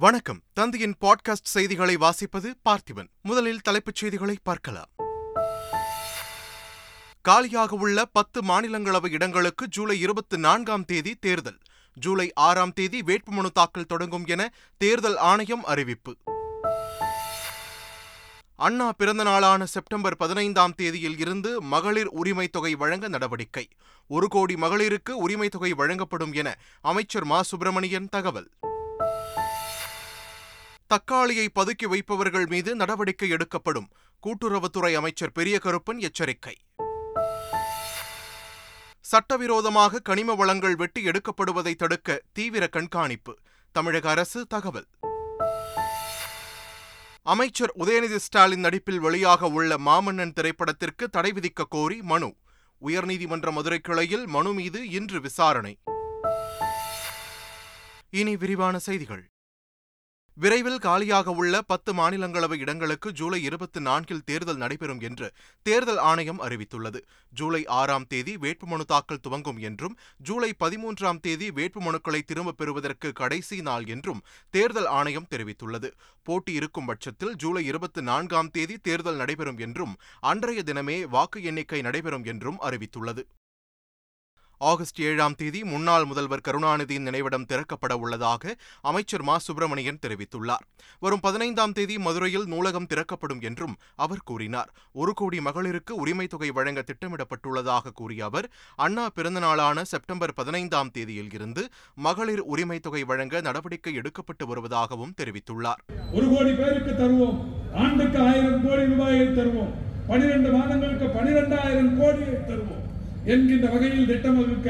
வணக்கம். தந்தையின் பாட்காஸ்ட் செய்திகளை வாசிப்பது பார்த்திபன். முதலில் தலைப்புச் செய்திகளை பார்க்கலாம். காலியாக உள்ள பத்து மாநிலங்களவை இடங்களுக்கு ஜூலை இருபத்தி நான்காம் தேதி தேர்தல். ஜூலை ஆறாம் தேதி வேட்புமனு தாக்கல் தொடங்கும் என தேர்தல் ஆணையம் அறிவிப்பு. அண்ணா பிறந்த நாளான செப்டம்பர் பதினைந்தாம் தேதியில் இருந்து மகளிர் உரிமை தொகை வழங்க நடவடிக்கை. ஒரு கோடி மகளிருக்கு உரிமை தொகை வழங்கப்படும் என அமைச்சர் மா. சுப்பிரமணியன் தகவல். தக்காளியை பதுக்கி வைப்பவர்கள் மீது நடவடிக்கை எடுக்கப்படும். கூட்டுறவுத்துறை அமைச்சர் பெரிய கருப்பன் எச்சரிக்கை. சட்டவிரோதமாக கனிம வளங்கள் வெட்டி எடுக்கப்படுவதை தடுக்க தீவிர கண்காணிப்பு. தமிழக அரசு தகவல். அமைச்சர் உதயநிதி ஸ்டாலின் நடிப்பில் வெளியாக உள்ள மாமன்னன் திரைப்படத்திற்கு தடை விதிக்க கோரி மனு. உயர்நீதிமன்ற மதுரை கிளையில் மனு மீது இன்று விசாரணை. இனி விரிவான செய்திகள். விரைவில் காலியாக உள்ள பத்து மாநிலங்களவை இடங்களுக்கு ஜூலை இருபத்தி நான்கில் தேர்தல் நடைபெறும் என்று தேர்தல் ஆணையம் அறிவித்துள்ளது. ஜூலை ஆறாம் தேதி வேட்புமனு தாக்கல் துவங்கும் என்றும் ஜூலை பதிமூன்றாம் தேதி வேட்புமனுக்களை திரும்பப் பெறுவதற்கு கடைசி நாள் என்றும் தேர்தல் ஆணையம் தெரிவித்துள்ளது. போட்டி இருக்கும் பட்சத்தில் ஜூலை இருபத்தி நான்காம் தேதி தேர்தல் நடைபெறும் என்றும் அன்றைய தினமே வாக்கு எண்ணிக்கை நடைபெறும் என்றும் அறிவித்துள்ளது. ஆகஸ்ட் ஏழாம் தேதி முன்னாள் முதல்வர் கருணாநிதியின் நினைவிடம் திறக்கப்பட உள்ளதாக அமைச்சர் மா. சுப்பிரமணியன் தெரிவித்துள்ளார். வரும் பதினைந்தாம் தேதி மதுரையில் நூலகம் திறக்கப்படும் என்றும் அவர் கூறினார். ஒரு கோடி மகளிருக்கு உரிமை தொகை வழங்க திட்டமிடப்பட்டுள்ளதாக கூறிய அவர் அண்ணா பிறந்தநாளான செப்டம்பர் பதினைந்தாம் தேதியில் இருந்து மகளிர் உரிமை தொகை வழங்க நடவடிக்கை எடுக்கப்பட்டு வருவதாகவும் தெரிவித்துள்ளார். ஒரு கோடி பேருக்கு தருவோம். ஆண்டுக்கு ஆயிரம் கோடி ரூபாயை தருவோம். பனிரெண்டு மாதங்களுக்கு பனிரெண்டாயிரம் கோடியை தருவோம். என்கின்ற வகையில் திட்டம் வகுக்க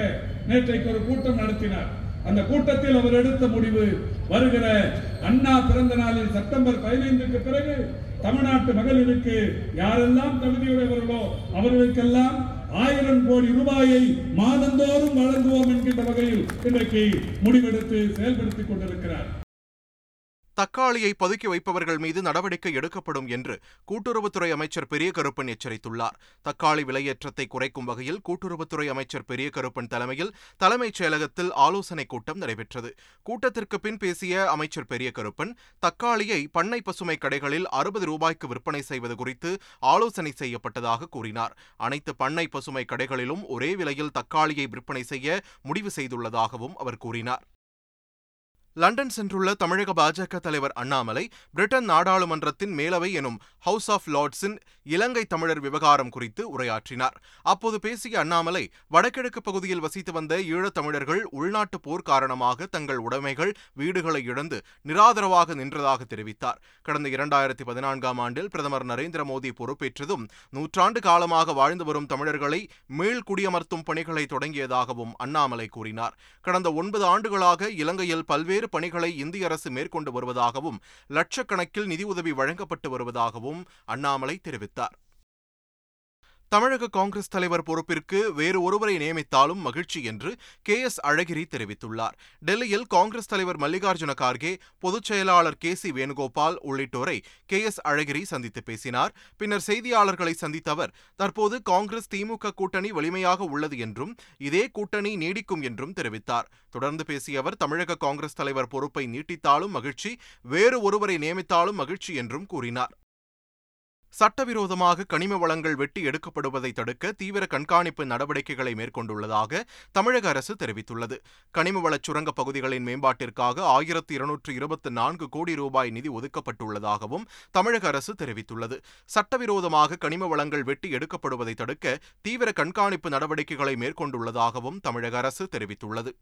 நேற்றைக்கு ஒரு கூட்டம் நடத்தினார். அந்த கூட்டத்தில் அவர் எடுத்த முடிவு வருகிற அண்ணா பிறந்த நாளில் செப்டம்பர் பதினைந்துக்கு பிறகு தமிழ்நாட்டு மகளிருக்கு யாரெல்லாம் தகுதியுடையவர்களோ அவர்களுக்கெல்லாம் ஆயிரம் கோடி ரூபாயை மாதந்தோறும் வழங்குவோம் என்கின்ற வகையில் இன்றைக்கு முடிவெடுத்து செயல்படுத்திக் கொண்டிருக்கிறார். தக்காளியை பதுக்கி வைப்பவர்கள் மீது நடவடிக்கை எடுக்கப்படும் என்று கூட்டுறவுத்துறை அமைச்சர் பெரிய கருப்பன் எச்சரித்துள்ளார். தக்காளி விலையேற்றத்தை குறைக்கும் வகையில் கூட்டுறவுத்துறை அமைச்சர் பெரிய கருப்பன் தலைமையில் தலைமைச் செயலகத்தில் ஆலோசனைக் கூட்டம் நடைபெற்றது. கூட்டத்திற்கு பின் பேசிய அமைச்சர் பெரிய கருப்பன் தக்காளியை பண்ணை பசுமை கடைகளில் அறுபது ரூபாய்க்கு விற்பனை செய்வது குறித்து ஆலோசனை செய்யப்பட்டதாக கூறினார். அனைத்து பண்ணை பசுமை கடைகளிலும் ஒரே விலையில் தக்காளியை விற்பனை செய்ய முடிவு செய்துள்ளதாகவும் அவர் கூறினார். லண்டன் சென்றுள்ள தமிழக பாஜக தலைவர் அண்ணாமலை பிரிட்டன் நாடாளுமன்றத்தின் மேலவை எனும் ஹவுஸ் ஆஃப் லார்ட்ஸின் இலங்கை தமிழர் விவகாரம் குறித்து உரையாற்றினார். அப்போது பேசிய அண்ணாமலை வடகிழக்கு பகுதியில் வசித்து வந்த ஈழத்தமிழர்கள் உள்நாட்டு போர் காரணமாக தங்கள் உடைமைகள் வீடுகளை இழந்து நிராதரவாக நின்றதாக தெரிவித்தார். கடந்த இரண்டாயிரத்தி பதினான்காம் ஆண்டில் பிரதமர் நரேந்திர மோடி பொறுப்பேற்றதும் நூற்றாண்டு காலமாக வாழ்ந்து வரும் தமிழர்களை மீள் குடியமர்த்தும் பணிகளை தொடங்கியதாகவும் அண்ணாமலை கூறினார். கடந்த ஒன்பது ஆண்டுகளாக இலங்கையில் பல்வேறு பல்வேறு பணிகளை இந்திய அரசு மேற்கொண்டு வருவதாகவும் லட்சக்கணக்கில் நிதியுதவி வழங்கப்பட்டு வருவதாகவும் அண்ணாமலை தெரிவித்தார். தமிழக காங்கிரஸ் தலைவர் பொறுப்பிற்கு வேறு ஒருவரை நியமித்தாலும் மகிழ்ச்சி என்று கே எஸ் அழகிரி தெரிவித்துள்ளார். டெல்லியில் காங்கிரஸ் தலைவர் மல்லிகார்ஜுன கார்கே பொதுச் செயலாளர் கே சி வேணுகோபால் உள்ளிட்டோரை கே எஸ் அழகிரி சந்தித்து பேசினார். பின்னர் செய்தியாளர்களை சந்தித்த அவர் தற்போது காங்கிரஸ் திமுக கூட்டணி வலிமையாக உள்ளது என்றும் இதே கூட்டணி நீடிக்கும் என்றும் தெரிவித்தார். தொடர்ந்து பேசிய அவர் தமிழக காங்கிரஸ் தலைவர் பொறுப்பை நீட்டித்தாலும் மகிழ்ச்சி வேறு ஒருவரை நியமித்தாலும் மகிழ்ச்சி என்றும் கூறினார். சட்டவிரோதமாக கனிம வளங்கள் வெட்டி எடுக்கப்படுவதை தடுக்க தீவிர கண்காணிப்பு நடவடிக்கைகளை மேற்கொண்டுள்ளதாக தமிழக அரசு தெரிவித்துள்ளது. கனிம வளச் சுரங்க பகுதிகளின் மேம்பாட்டிற்காக ஆயிரத்தி இருநூற்று இருபத்தி நான்கு கோடி ரூபாய் நிதி ஒதுக்கப்பட்டுள்ளதாகவும் தமிழக அரசு தெரிவித்துள்ளது. சட்டவிரோதமாக கனிம வளங்கள் வெட்டி எடுக்கப்படுவதை தடுக்க தீவிர கண்காணிப்பு நடவடிக்கைகளை மேற்கொண்டுள்ளதாகவும் தமிழக அரசு தெரிவித்துள்ளது.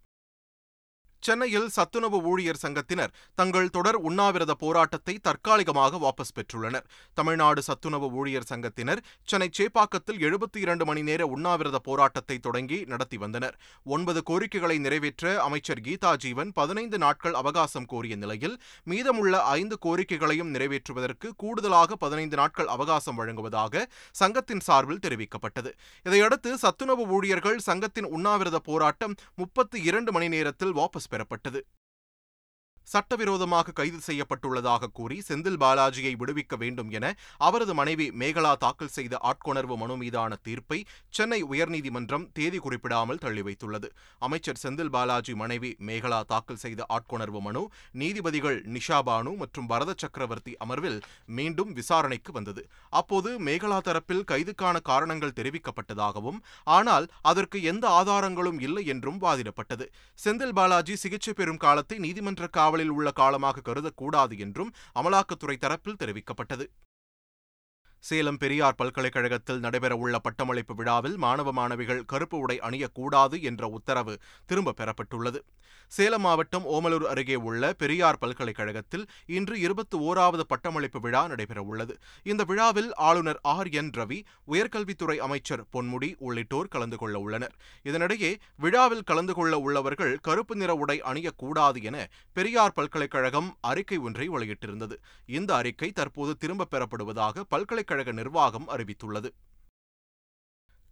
சென்னையில் சத்துணவு ஊழியர் சங்கத்தினர் தங்கள் தொடர் உண்ணாவிரத போராட்டத்தை தற்காலிகமாக வாபஸ் பெற்றுள்ளனர். தமிழ்நாடு சத்துணவு ஊழியர் சங்கத்தினர் சென்னை சேப்பாக்கத்தில் எழுபத்தி இரண்டு மணி நேர உண்ணாவிரத போராட்டத்தை தொடங்கி நடத்தி வந்தனர். ஒன்பது கோரிக்கைகளை நிறைவேற்ற அமைச்சர் கீதா ஜீவன் பதினைந்து நாட்கள் அவகாசம் கோரிய நிலையில் மீதமுள்ள ஐந்து கோரிக்கைகளையும் நிறைவேற்றுவதற்கு கூடுதலாக பதினைந்து நாட்கள் அவகாசம் வழங்குவதாக சங்கத்தின் சார்பில் தெரிவிக்கப்பட்டது. இதையடுத்து சத்துணவு ஊழியர்கள் சங்கத்தின் உண்ணாவிரத போராட்டம் முப்பத்தி இரண்டு மணி நேரத்தில் வாபஸ் பெறப்பட்டது. சட்டவிரோதமாக கைது செய்யப்பட்டுள்ளதாக கூறி செந்தில் பாலாஜியை விடுவிக்க வேண்டும் என அவரது மனைவி மேகலா தாக்கல் செய்த ஆட்கொணர்வு மனு மீதான தீர்ப்பை சென்னை உயர்நீதிமன்றம் தேதி குறிப்பிடாமல் தள்ளி வைத்துள்ளது. அமைச்சர் செந்தில் பாலாஜி மனைவி மேகலா தாக்கல் செய்த ஆட்கொணர்வு மனு நீதிபதிகள் நிஷா பானு மற்றும் பரத சக்கரவர்த்தி அமர்வில் மீண்டும் விசாரணைக்கு வந்தது. அப்போது மேகலா தரப்பில் கைதுக்கான காரணங்கள் தெரிவிக்கப்பட்டதாகவும் ஆனால் அதற்கு எந்த ஆதாரங்களும் இல்லை என்றும் வாதிடப்பட்டது. செந்தில் பாலாஜி சிகிச்சை பெறும் காலத்தை நீதிமன்ற காவல் காவலில் உள்ள காலமாக கருதக்கூடாது என்றும் அமலாக்கத்துறை தரப்பில் தெரிவிக்கப்பட்டது. சேலம் பெரியார் பல்கலைக்கழகத்தில் நடைபெறவுள்ள பட்டமளிப்பு விழாவில் மாணவ மாணவிகள் கருப்பு உடை அணியக்கூடாது என்ற உத்தரவு திரும்பப் பெறப்பட்டுள்ளது. சேலம் மாவட்டம் ஓமலூர் அருகே உள்ள பெரியார் பல்கலைக்கழகத்தில் இன்று இருபத்தி ஓராவது பட்டமளிப்பு விழா நடைபெறவுள்ளது. இந்த விழாவில் ஆளுநர் ஆர். என். ரவி உயர்கல்வித்துறை அமைச்சர் பொன்முடி உள்ளிட்டோர் கலந்து கொள்ள உள்ளனர். இதனிடையே விழாவில் கலந்து கொள்ள உள்ளவர்கள் கருப்பு நிற உடை அணியக்கூடாது என பெரியார் பல்கலைக்கழகம் அறிக்கை ஒன்றை வெளியிட்டிருந்தது. இந்த அறிக்கை தற்போது திரும்பப் பெறப்படுவதாக பல்கலைக்கழக நிர்வாகம் அறிவித்துள்ளது.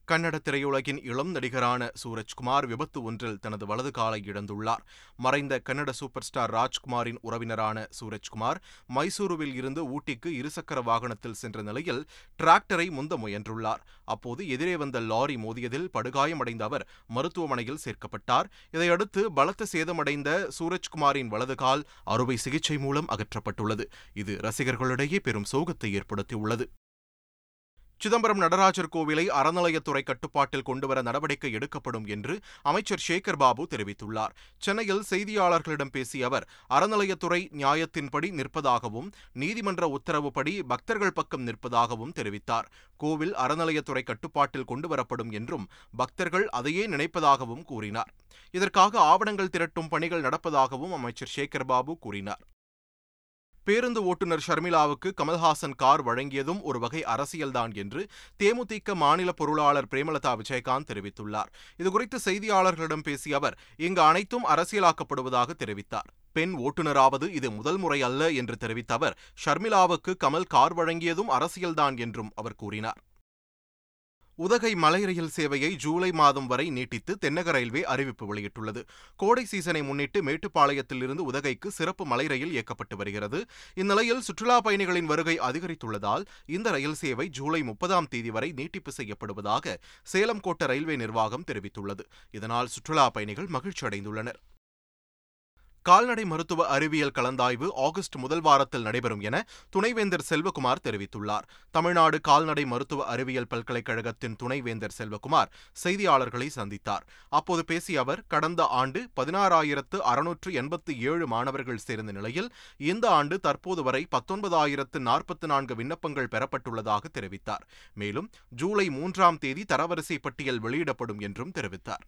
கன்னட திரையுலகின் இளம் நடிகரான சூரஜ்குமார் விபத்து ஒன்றில் தனது வலது காலை இழந்துள்ளார். மறைந்த கன்னட சூப்பர் ஸ்டார் ராஜ்குமாரின் உறவினரான சூரஜ்குமார் மைசூருவில் இருந்து ஊட்டிக்கு இருசக்கர வாகனத்தில் சென்ற நிலையில் டிராக்டரை முந்த முயன்றுள்ளார். அப்போது எதிரே வந்த லாரி மோதியதில் படுகாயமடைந்த அவர் மருத்துவமனையில் சேர்க்கப்பட்டார். இதையடுத்து பலத்த சேதமடைந்த சூரஜ்குமாரின் வலது கால் அறுவை சிகிச்சை மூலம் அகற்றப்பட்டுள்ளது. இது ரசிகர்களிடையே பெரும் சோகத்தை ஏற்படுத்தியுள்ளது. சிதம்பரம் நடராஜர் கோவிலை அறநிலையத்துறை கட்டுப்பாட்டில் கொண்டுவர நடவடிக்கை எடுக்கப்படும் என்று அமைச்சர் சேகர் பாபு தெரிவித்துள்ளார். சென்னையில் செய்தியாளர்களிடம் பேசிய அவர் அறநிலையத்துறை நியாயத்தின்படி நிற்பதாகவும் நீதிமன்ற உத்தரவுப்படி பக்தர்கள் பக்கம் நிற்பதாகவும் தெரிவித்தார். கோவில் அறநிலையத்துறை கட்டுப்பாட்டில் கொண்டுவரப்படும் என்றும் பக்தர்கள் அதையே நினைப்பதாகவும் கூறினார். இதற்காக ஆவணங்கள் திரட்டும் பணிகள் நடப்பதாகவும் அமைச்சர் சேகர் பாபு கூறினார். பேருந்து ஓட்டுநர் ஷர்மிளாவுக்கு கமல்ஹாசன் கார் வழங்கியதும் ஒரு வகை அரசியல்தான் என்று தேமுதிக மாநில பொருளாளர் பிரேமலதா விஜயகாந்த் தெரிவித்துள்ளார். இதுகுறித்து செய்தியாளர்களிடம் பேசிய அவர் இங்கு அனைத்தும் அரசியலாக்கப்படுவதாக தெரிவித்தார். பெண் ஓட்டுநராவது இது முதல் முறை அல்ல என்று தெரிவித்த அவர் ஷர்மிளாவுக்கு கமல் கார் வழங்கியதும் அரசியல்தான் என்றும் அவர் கூறினார். உதகை மலை ரயில் சேவையை ஜூலை மாதம் வரை நீட்டித்து தென்னக ரயில்வே அறிவிப்பு வெளியிட்டுள்ளது. கோடை சீசனை முன்னிட்டு மேட்டுப்பாளையத்தில் இருந்து உதகைக்கு சிறப்பு மலை ரயில் இயக்கப்பட்டு வருகிறது. இந்நிலையில் சுற்றுலா பயணிகளின் வருகை அதிகரித்துள்ளதால் இந்த ரயில் சேவை ஜூலை முப்பதாம் தேதி வரை நீட்டிப்பு செய்யப்படுவதாக சேலம் கோட்ட ரயில்வே நிர்வாகம் தெரிவித்துள்ளது. இதனால் சுற்றுலா பயணிகள் மகிழ்ச்சி அடைந்துள்ளனர் கால்நடை மருத்துவ அறிவியல் கலந்தாய்வு ஆகஸ்ட் முதல் வாரத்தில் நடைபெறும் என துணைவேந்தர் செல்வகுமார் தெரிவித்துள்ளார். தமிழ்நாடு கால்நடை மருத்துவ அறிவியல் பல்கலைக்கழகத்தின் துணைவேந்தர் செல்வகுமார் செய்தியாளர்களை சந்தித்தார். அப்போது பேசிய அவர் கடந்த ஆண்டு பதினாறாயிரத்து அறுநூற்று எண்பத்தி ஏழு மாணவர்கள் சேர்ந்த நிலையில் இந்த ஆண்டு தற்போது வரை பத்தொன்பதாயிரத்து நாற்பத்தி நான்கு விண்ணப்பங்கள் பெறப்பட்டுள்ளதாக தெரிவித்தார். மேலும் ஜூலை மூன்றாம் தேதி தரவரிசை பட்டியல் வெளியிடப்படும் என்றும் தெரிவித்தார்.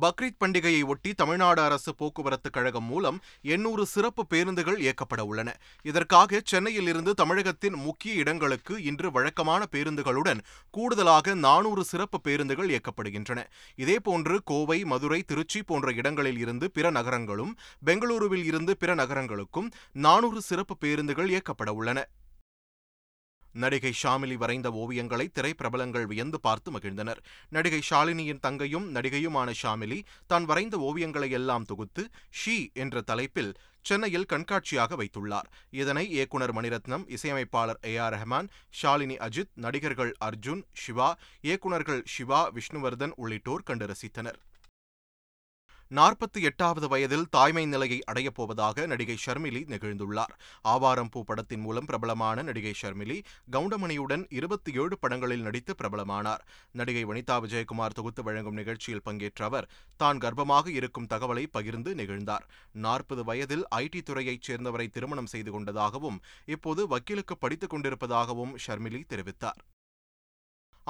பக்ரீத் பண்டிகையை ஒட்டி தமிழ்நாடு அரசு போக்குவரத்து கழகம் மூலம் எண்ணூறு சிறப்பு பேருந்துகள் இயக்கப்பட உள்ளன. இதற்காக சென்னையில் இருந்து தமிழகத்தின் முக்கிய இடங்களுக்கு இன்று வழக்கமான பேருந்துகளுடன் கூடுதலாக நானூறு சிறப்பு பேருந்துகள் இயக்கப்படுகின்றன. இதேபோன்று கோவை மதுரை திருச்சி போன்ற இடங்களில் இருந்து பிற நகரங்களும் பெங்களூருவில் இருந்து பிற நகரங்களுக்கும் நானூறு சிறப்பு பேருந்துகள் இயக்கப்பட உள்ளன. நடிகை ஷாமிலி வரைந்த ஓவியங்களை திரைப்பிரபலங்கள் வியந்து பார்த்து மகிழ்ந்தனர். நடிகை ஷாலினியின் தங்கையும் நடிகையுமான ஷாமிலி தான் வரைந்த ஓவியங்களை எல்லாம் தொகுத்து ஷீ என்ற தலைப்பில் சென்னையில் கண்காட்சியாக வைத்துள்ளார். இதனை இயக்குனர் மணிரத்னம் இசையமைப்பாளர் ஏ ஆர் ரஹ்மான் ஷாலினி அஜித் நடிகர்கள் அர்ஜுன் சிவா இயக்குநர்கள் சிவா விஷ்ணுவர்தன் உள்ளிட்டோர் கண்டு ரசித்தனர். நாற்பத்தி எட்டாவது வயதில் தாய்மை நிலையை அடையப் போவதாக நடிகை ஷர்மிலி நெகிழ்ந்துள்ளார். ஆவாரம் பூ படத்தின் மூலம் பிரபலமான நடிகை ஷர்மிலி கவுண்டமணியுடன் இருபத்தி ஏழு படங்களில் நடித்து பிரபலமானார். நடிகை வனிதா விஜயகுமார் தொகுத்து வழங்கும் நிகழ்ச்சியில் பங்கேற்ற அவர் தான் கர்ப்பமாக இருக்கும் தகவலை பகிர்ந்து நெகிழ்ந்தார். நாற்பது வயதில் ஐடி துறையைச் சேர்ந்தவரை திருமணம் செய்து கொண்டதாகவும் இப்போது வக்கீலுக்கு படித்துக் கொண்டிருப்பதாகவும் ஷர்மிலி தெரிவித்தார்.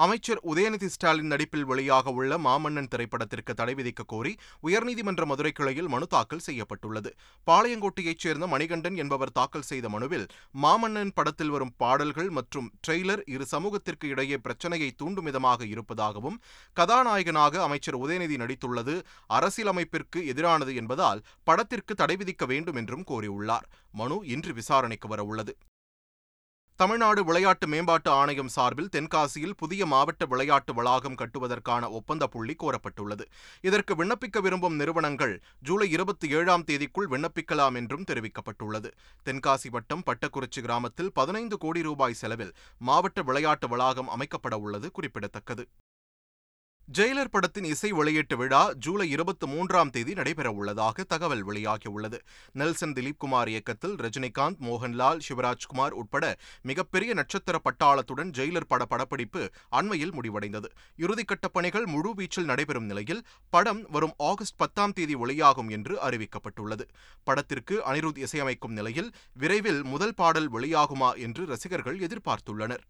அமைச்சர் உதயநிதி ஸ்டாலின் நடிப்பில் வெளியாக உள்ள மாமன்னன் திரைப்படத்திற்கு தடை விதிக்க கோரி உயர்நீதிமன்ற மதுரை கிளையில் மனு தாக்கல் செய்யப்பட்டுள்ளது. பாளையங்கோட்டையைச் சேர்ந்த மணிகண்டன் என்பவர் தாக்கல் செய்த மனுவில் மாமன்னன் படத்தில் வரும் பாடல்கள் மற்றும் ட்ரெய்லர் இரு சமூகத்திற்கு இடையே பிரச்சனையை தூண்டும் விதமாக இருப்பதாகவும் கதாநாயகனாக அமைச்சர் உதயநிதி நடித்துள்ளது அரசியலமைப்பிற்கு எதிரானது என்பதால் படத்திற்கு தடை விதிக்க வேண்டும் என்றும் கோரியுள்ளார். மனு இன்று விசாரணைக்கு வரவுள்ளது. தமிழ்நாடு விளையாட்டு மேம்பாட்டு ஆணையம் சார்பில் தென்காசியில் புதிய மாவட்ட விளையாட்டு வளாகம் கட்டுவதற்கான ஒப்பந்த புள்ளி கோரப்பட்டுள்ளது. இதற்கு விண்ணப்பிக்க விரும்பும் நிறுவனங்கள் ஜூலை இருபத்தி ஏழாம் தேதிக்குள் விண்ணப்பிக்கலாம் என்றும் தெரிவிக்கப்பட்டுள்ளது. தென்காசி வட்டம் பட்டக்குறிச்சி கிராமத்தில் பதினைந்து கோடி ரூபாய் செலவில் மாவட்ட விளையாட்டு வளாகம் அமைக்கப்பட உள்ளது குறிப்பிடத்தக்கது. ஜெயிலர் படத்தின் இசை வெளியீட்டு விழா ஜூலை இருபத்தி மூன்றாம் தேதி நடைபெறவுள்ளதாக தகவல் வெளியாகியுள்ளது. நெல்சன் திலீப்குமார் இயக்கத்தில் ரஜினிகாந்த் மோகன்லால் சிவராஜ்குமார் உட்பட மிகப்பெரிய நட்சத்திர பட்டாளத்துடன் ஜெயிலர் பட படப்பிடிப்பு அண்மையில் முடிவடைந்தது. இறுதிக்கட்ட பணிகள் முழுவீச்சில் நடைபெறும் நிலையில் படம் வரும் ஆகஸ்ட் பத்தாம் தேதி வெளியாகும் என்று அறிவிக்கப்பட்டுள்ளது. படத்திற்கு அனிருத் இசையமைக்கும் நிலையில் விரைவில் முதல் பாடல் வெளியாகுமா என்று ரசிகர்கள் எதிர்பார்த்துள்ளனர்.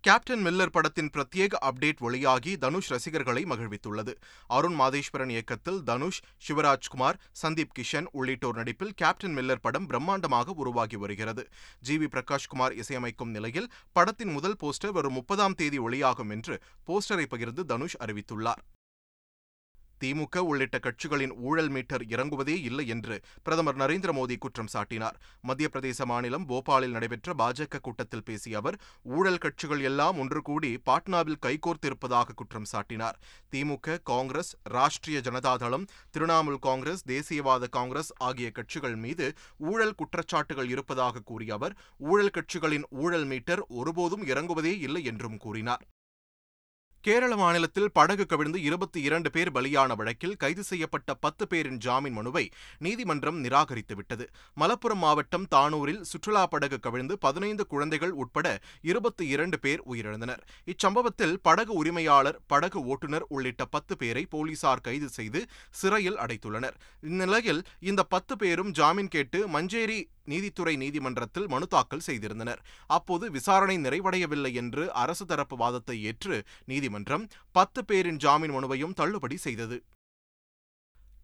கேப்டன் மில்லர் படத்தின் பிரத்யேக அப்டேட் வெளியாகி தனுஷ் ரசிகர்களை மகிழ்வித்துள்ளது. அருண் மாதேஸ்வரன் இயக்கத்தில் தனுஷ் சிவராஜ்குமார் சந்தீப் கிஷன் உள்ளிட்டோர் நடிப்பில் கேப்டன் மில்லர் படம் பிரம்மாண்டமாக உருவாகி வருகிறது. ஜி. வி. பிரகாஷ்குமார் இசையமைக்கும் நிலையில் படத்தின் முதல் போஸ்டர் வரும் முப்பதாம் தேதி வெளியாகும் என்று போஸ்டரை பகிர்ந்து தனுஷ் அறிவித்துள்ளார். திமுக உள்ளிட்ட கட்சிகளின் ஊழல் மீட்டர் இறங்குவதே இல்லை என்று பிரதமர் நரேந்திர மோடி குற்றம் சாட்டினார். மத்திய பிரதேச மாநிலம் போபாலில் நடைபெற்ற பாஜக கூட்டத்தில் பேசிய அவர் ஊழல் கட்சிகள் எல்லாம் ஒன்று கூடி பாட்னாவில் கைகோர்த்திருப்பதாக குற்றம் சாட்டினார். திமுக காங்கிரஸ் ராஷ்டிரிய ஜனதாதளம் திரிணாமுல் காங்கிரஸ் தேசியவாத காங்கிரஸ் ஆகிய கட்சிகள் மீது ஊழல் குற்றச்சாட்டுகள் இருப்பதாக கூறிய அவர் ஊழல் கட்சிகளின் ஊழல் மீட்டர் ஒருபோதும் இறங்குவதே இல்லை என்றும் கூறினார். கேரள மாநிலத்தில் படகு கவிழ்ந்து இருபத்தி இரண்டு பேர் பலியான வழக்கில் கைது செய்யப்பட்ட பத்து பேரின் ஜாமீன் மனுவை நீதிமன்றம் நிராகரித்துவிட்டது. மலப்புரம் மாவட்டம் தானூரில் சுற்றுலா படகு கவிழ்ந்து பதினைந்து குழந்தைகள் உட்பட இருபத்தி இரண்டு பேர் உயிரிழந்தனர். இச்சம்பவத்தில் படகு உரிமையாளர் படகு ஓட்டுநர் உள்ளிட்ட பத்து பேரை போலீசார் கைது செய்து சிறையில் அடைத்துள்ளனர். இந்நிலையில் இந்த பத்து பேரும் ஜாமீன் கேட்டு மஞ்சேரி நீதித்துறை நீதிமன்றத்தில் மனு தாக்கல் செய்திருந்தனர். அப்போது விசாரணை நிறைவடையவில்லை என்று அரசு தரப்பு வாதத்தை ஏற்று நீதிமன்றம் பத்து பேரின் ஜாமீன் மனுவையும் தள்ளுபடி செய்தது.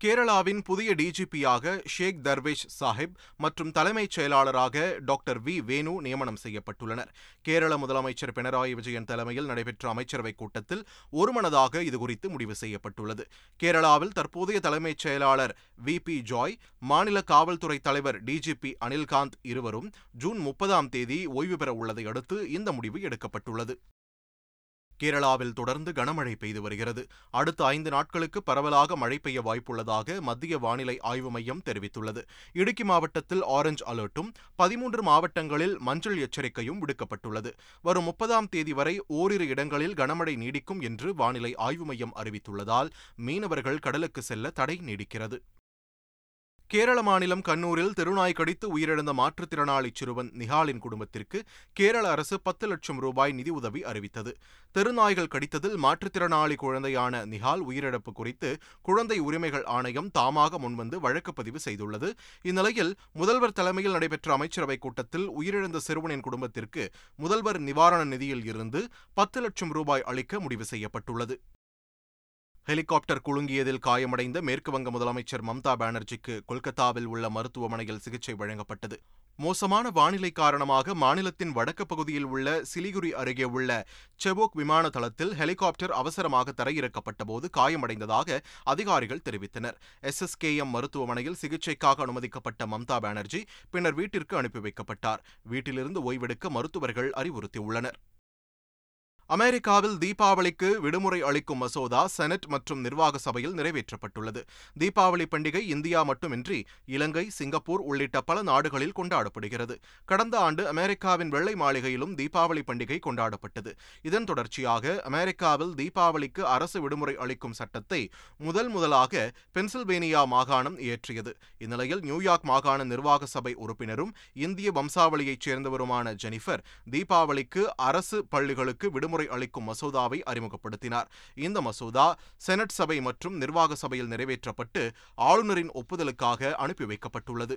கேரளாவின் புதிய டிஜிபியாக ஷேக் தர்வேஷ் சாஹிப் மற்றும் தலைமைச் செயலாளராக டாக்டர் வி வேணு நியமனம் செய்யப்பட்டுள்ளனர். கேரள முதலமைச்சர் பினராயி விஜயன் தலைமையில் நடைபெற்ற அமைச்சரவைக் கூட்டத்தில் ஒருமனதாக இதுகுறித்து முடிவு செய்யப்பட்டுள்ளது. கேரளாவில் தற்போதைய தலைமைச் செயலாளர் வி பி ஜாய் மாநில காவல்துறை தலைவர் டிஜிபி அனில்காந்த் இருவரும் ஜூன் முப்பதாம் தேதி ஓய்வு பெற உள்ளதை அடுத்து இந்த முடிவு எடுக்கப்பட்டுள்ளது. கேரளாவில் தொடர்ந்து கனமழை பெய்து வருகிறது. அடுத்த ஐந்து நாட்களுக்கு பரவலாக மழை பெய்ய வாய்ப்புள்ளதாக மத்திய வானிலை ஆய்வு மையம் தெரிவித்துள்ளது. இடுக்கி மாவட்டத்தில் ஆரஞ்ச் அலர்ட்டும் பதிமூன்று மாவட்டங்களில் மஞ்சள் எச்சரிக்கையும் விடுக்கப்பட்டுள்ளது. வரும் முப்பதாம் தேதி வரை ஓரிரு இடங்களில் கனமழை நீடிக்கும் என்று வானிலை ஆய்வு மையம் அறிவித்துள்ளதால் மீனவர்கள் கடலுக்கு செல்ல தடை நீடிக்கிறது. கேரள மாநிலம் கண்ணூரில் தெருநாய் கடித்து உயிரிழந்த மாற்றுத்திறனாளி சிறுவன் நிஹாலின் குடும்பத்திற்கு கேரள அரசு பத்து லட்சம் ரூபாய் நிதி உதவி அறிவித்தது. தெருநாய்கள் கடித்ததில் மாற்றுத்திறனாளி குழந்தையான நிஹால் உயிரிழப்பு குறித்து குழந்தை உரிமைகள் ஆணையம் தாமாக முன்வந்து வழக்கு பதிவு செய்துள்ளது. இந்நிலையில் முதல்வர் தலைமையில் நடைபெற்ற அமைச்சரவைக் கூட்டத்தில் உயிரிழந்த சிறுவனின் குடும்பத்திற்கு முதல்வர் நிவாரண நிதியில் இருந்து பத்து லட்சம் ரூபாய் அளிக்க முடிவு செய்யப்பட்டுள்ளது. ஹெலிகாப்டர் குலுங்கியதில் காயமடைந்த மேற்குவங்க முதலமைச்சர் மம்தா பானர்ஜிக்கு கொல்கத்தாவில் உள்ள மருத்துவமனையில் சிகிச்சை வழங்கப்பட்டது. மோசமான வானிலை காரணமாக மாநிலத்தின் வடக்கு பகுதியில் உள்ள சிலிகுரி அருகே உள்ள செபோக் விமான தளத்தில் ஹெலிகாப்டர் அவசரமாக தரையிறக்கப்பட்டபோது காயமடைந்ததாக அதிகாரிகள் தெரிவித்தனர். எஸ்எஸ்கேஎம் மருத்துவமனையில் சிகிச்சைக்காக அனுமதிக்கப்பட்ட மம்தா பானர்ஜி பின்னர் வீட்டிற்கு அனுப்பி வைக்கப்பட்டார். வீட்டிலிருந்து ஓய்வெடுக்க மருத்துவர்கள் அறிவுறுத்தியுள்ளனர். அமெரிக்காவில் தீபாவளிக்கு விடுமுறை அளிக்கும் மசோதா செனட் மற்றும் நிர்வாக சபையில் நிறைவேற்றப்பட்டுள்ளது. தீபாவளி பண்டிகை இந்தியா மட்டுமின்றி இலங்கை சிங்கப்பூர் உள்ளிட்ட பல நாடுகளில் கொண்டாடப்படுகிறது. கடந்த ஆண்டு அமெரிக்காவின் வெள்ளை மாளிகையிலும் தீபாவளி பண்டிகை கொண்டாடப்பட்டது. இதன் தொடர்ச்சியாக அமெரிக்காவில் தீபாவளிக்கு அரசு விடுமுறை அளிக்கும் சட்டத்தை முதல் முதலாக பென்சில்வேனியா மாகாணம் இயற்றியது. இந்நிலையில் நியூயார்க் மாகாண நிர்வாக சபை உறுப்பினரும் இந்திய வம்சாவளியைச் சேர்ந்தவருமான ஜெனிஃபர் தீபாவளிக்கு அரசு பள்ளிகளுக்கு விடுமுறை விடுமுறை அளிக்கும் மசோதாவை அறிமுகப்படுத்தினார். இந்த மசோதா செனட் சபை மற்றும் நிர்வாக சபையில் நிறைவேற்றப்பட்டு ஆளுநரின் ஒப்புதலுக்காக அனுப்பி வைக்கப்பட்டுள்ளது.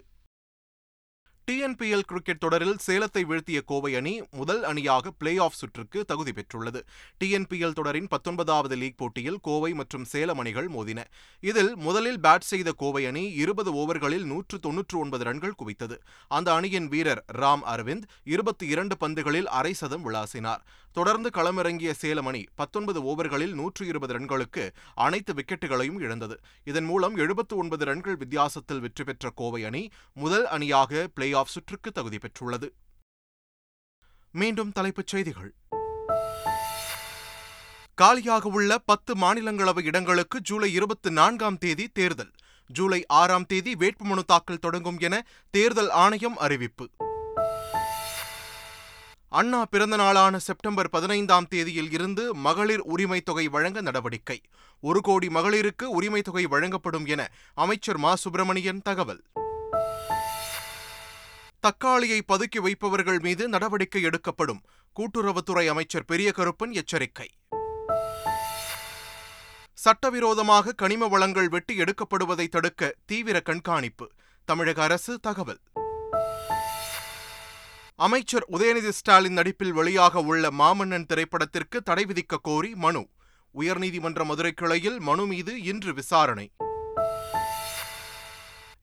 டிஎன்பிஎல் கிரிக்கெட் தொடரில் சேலத்தை வீழ்த்திய கோவை அணி முதல் அணியாக பிளே ஆஃப் சுற்றுக்கு தகுதி பெற்றுள்ளது. டிஎன்பிஎல் தொடரின் பத்தொன்பதாவது லீக் போட்டியில் கோவை மற்றும் சேலம் அணிகள் மோதின. இதில் முதலில் பேட் செய்த கோவை அணி இருபது ஓவர்களில் நூற்று தொன்னூற்று ஒன்பது ரன்கள் குவித்தது. அந்த அணியின் வீரர் ராம் அரவிந்த் இருபத்தி இரண்டு பந்துகளில் அரை சதம் விளாசினார். தொடர்ந்து களமிறங்கிய சேலம் அணி பத்தொன்பது ஓவர்களில் நூற்று இருபது ரன்களுக்கு அனைத்து விக்கெட்டுகளையும் இழந்தது. இதன் மூலம் எழுபத்து ஒன்பது ரன்கள் வித்தியாசத்தில் வெற்றி பெற்ற கோவை அணி முதல் அணியாக பிளே ஆஃப் சுற்றுக்கு தகுதி பெற்றுள்ளது. மீண்டும் தலைப்புச் செய்திகள். காலியாக உள்ள பத்து மாநிலங்களவை இடங்களுக்கு ஜூலை இருபத்தி நான்காம் தேதி தேர்தல். ஜூலை ஆறாம் தேதி வேட்புமனு தாக்கல் தொடங்கும் என தேர்தல் ஆணையம் அறிவிப்பு. அண்ணா பிறந்த நாளான செப்டம்பர் பதினைந்தாம் தேதியில் இருந்து மகளிர் உரிமை தொகை வழங்க நடவடிக்கை. ஒரு கோடி மகளிருக்கு உரிமை தொகை வழங்கப்படும் என அமைச்சர் மா. சுப்பிரமணியன் தகவல். தக்காளியை பதுக்கி வைப்பவர்கள் மீது நடவடிக்கை எடுக்கப்படும். கூட்டுறவுத்துறை அமைச்சர் பெரிய கருப்பன் எச்சரிக்கை. சட்டவிரோதமாக கனிம வளங்கள் வெட்டி எடுக்கப்படுவதை தடுக்க தீவிர கண்காணிப்பு. தமிழக அரசு தகவல். அமைச்சர் உதயநிதி ஸ்டாலின் நடிப்பில் வெளியாக உள்ள மாமன்னன் திரைப்படத்திற்கு தடை விதிக்க கோரி மனு. உயர்நீதிமன்ற மதுரை கிளையில் மனு மீது இன்று விசாரணை.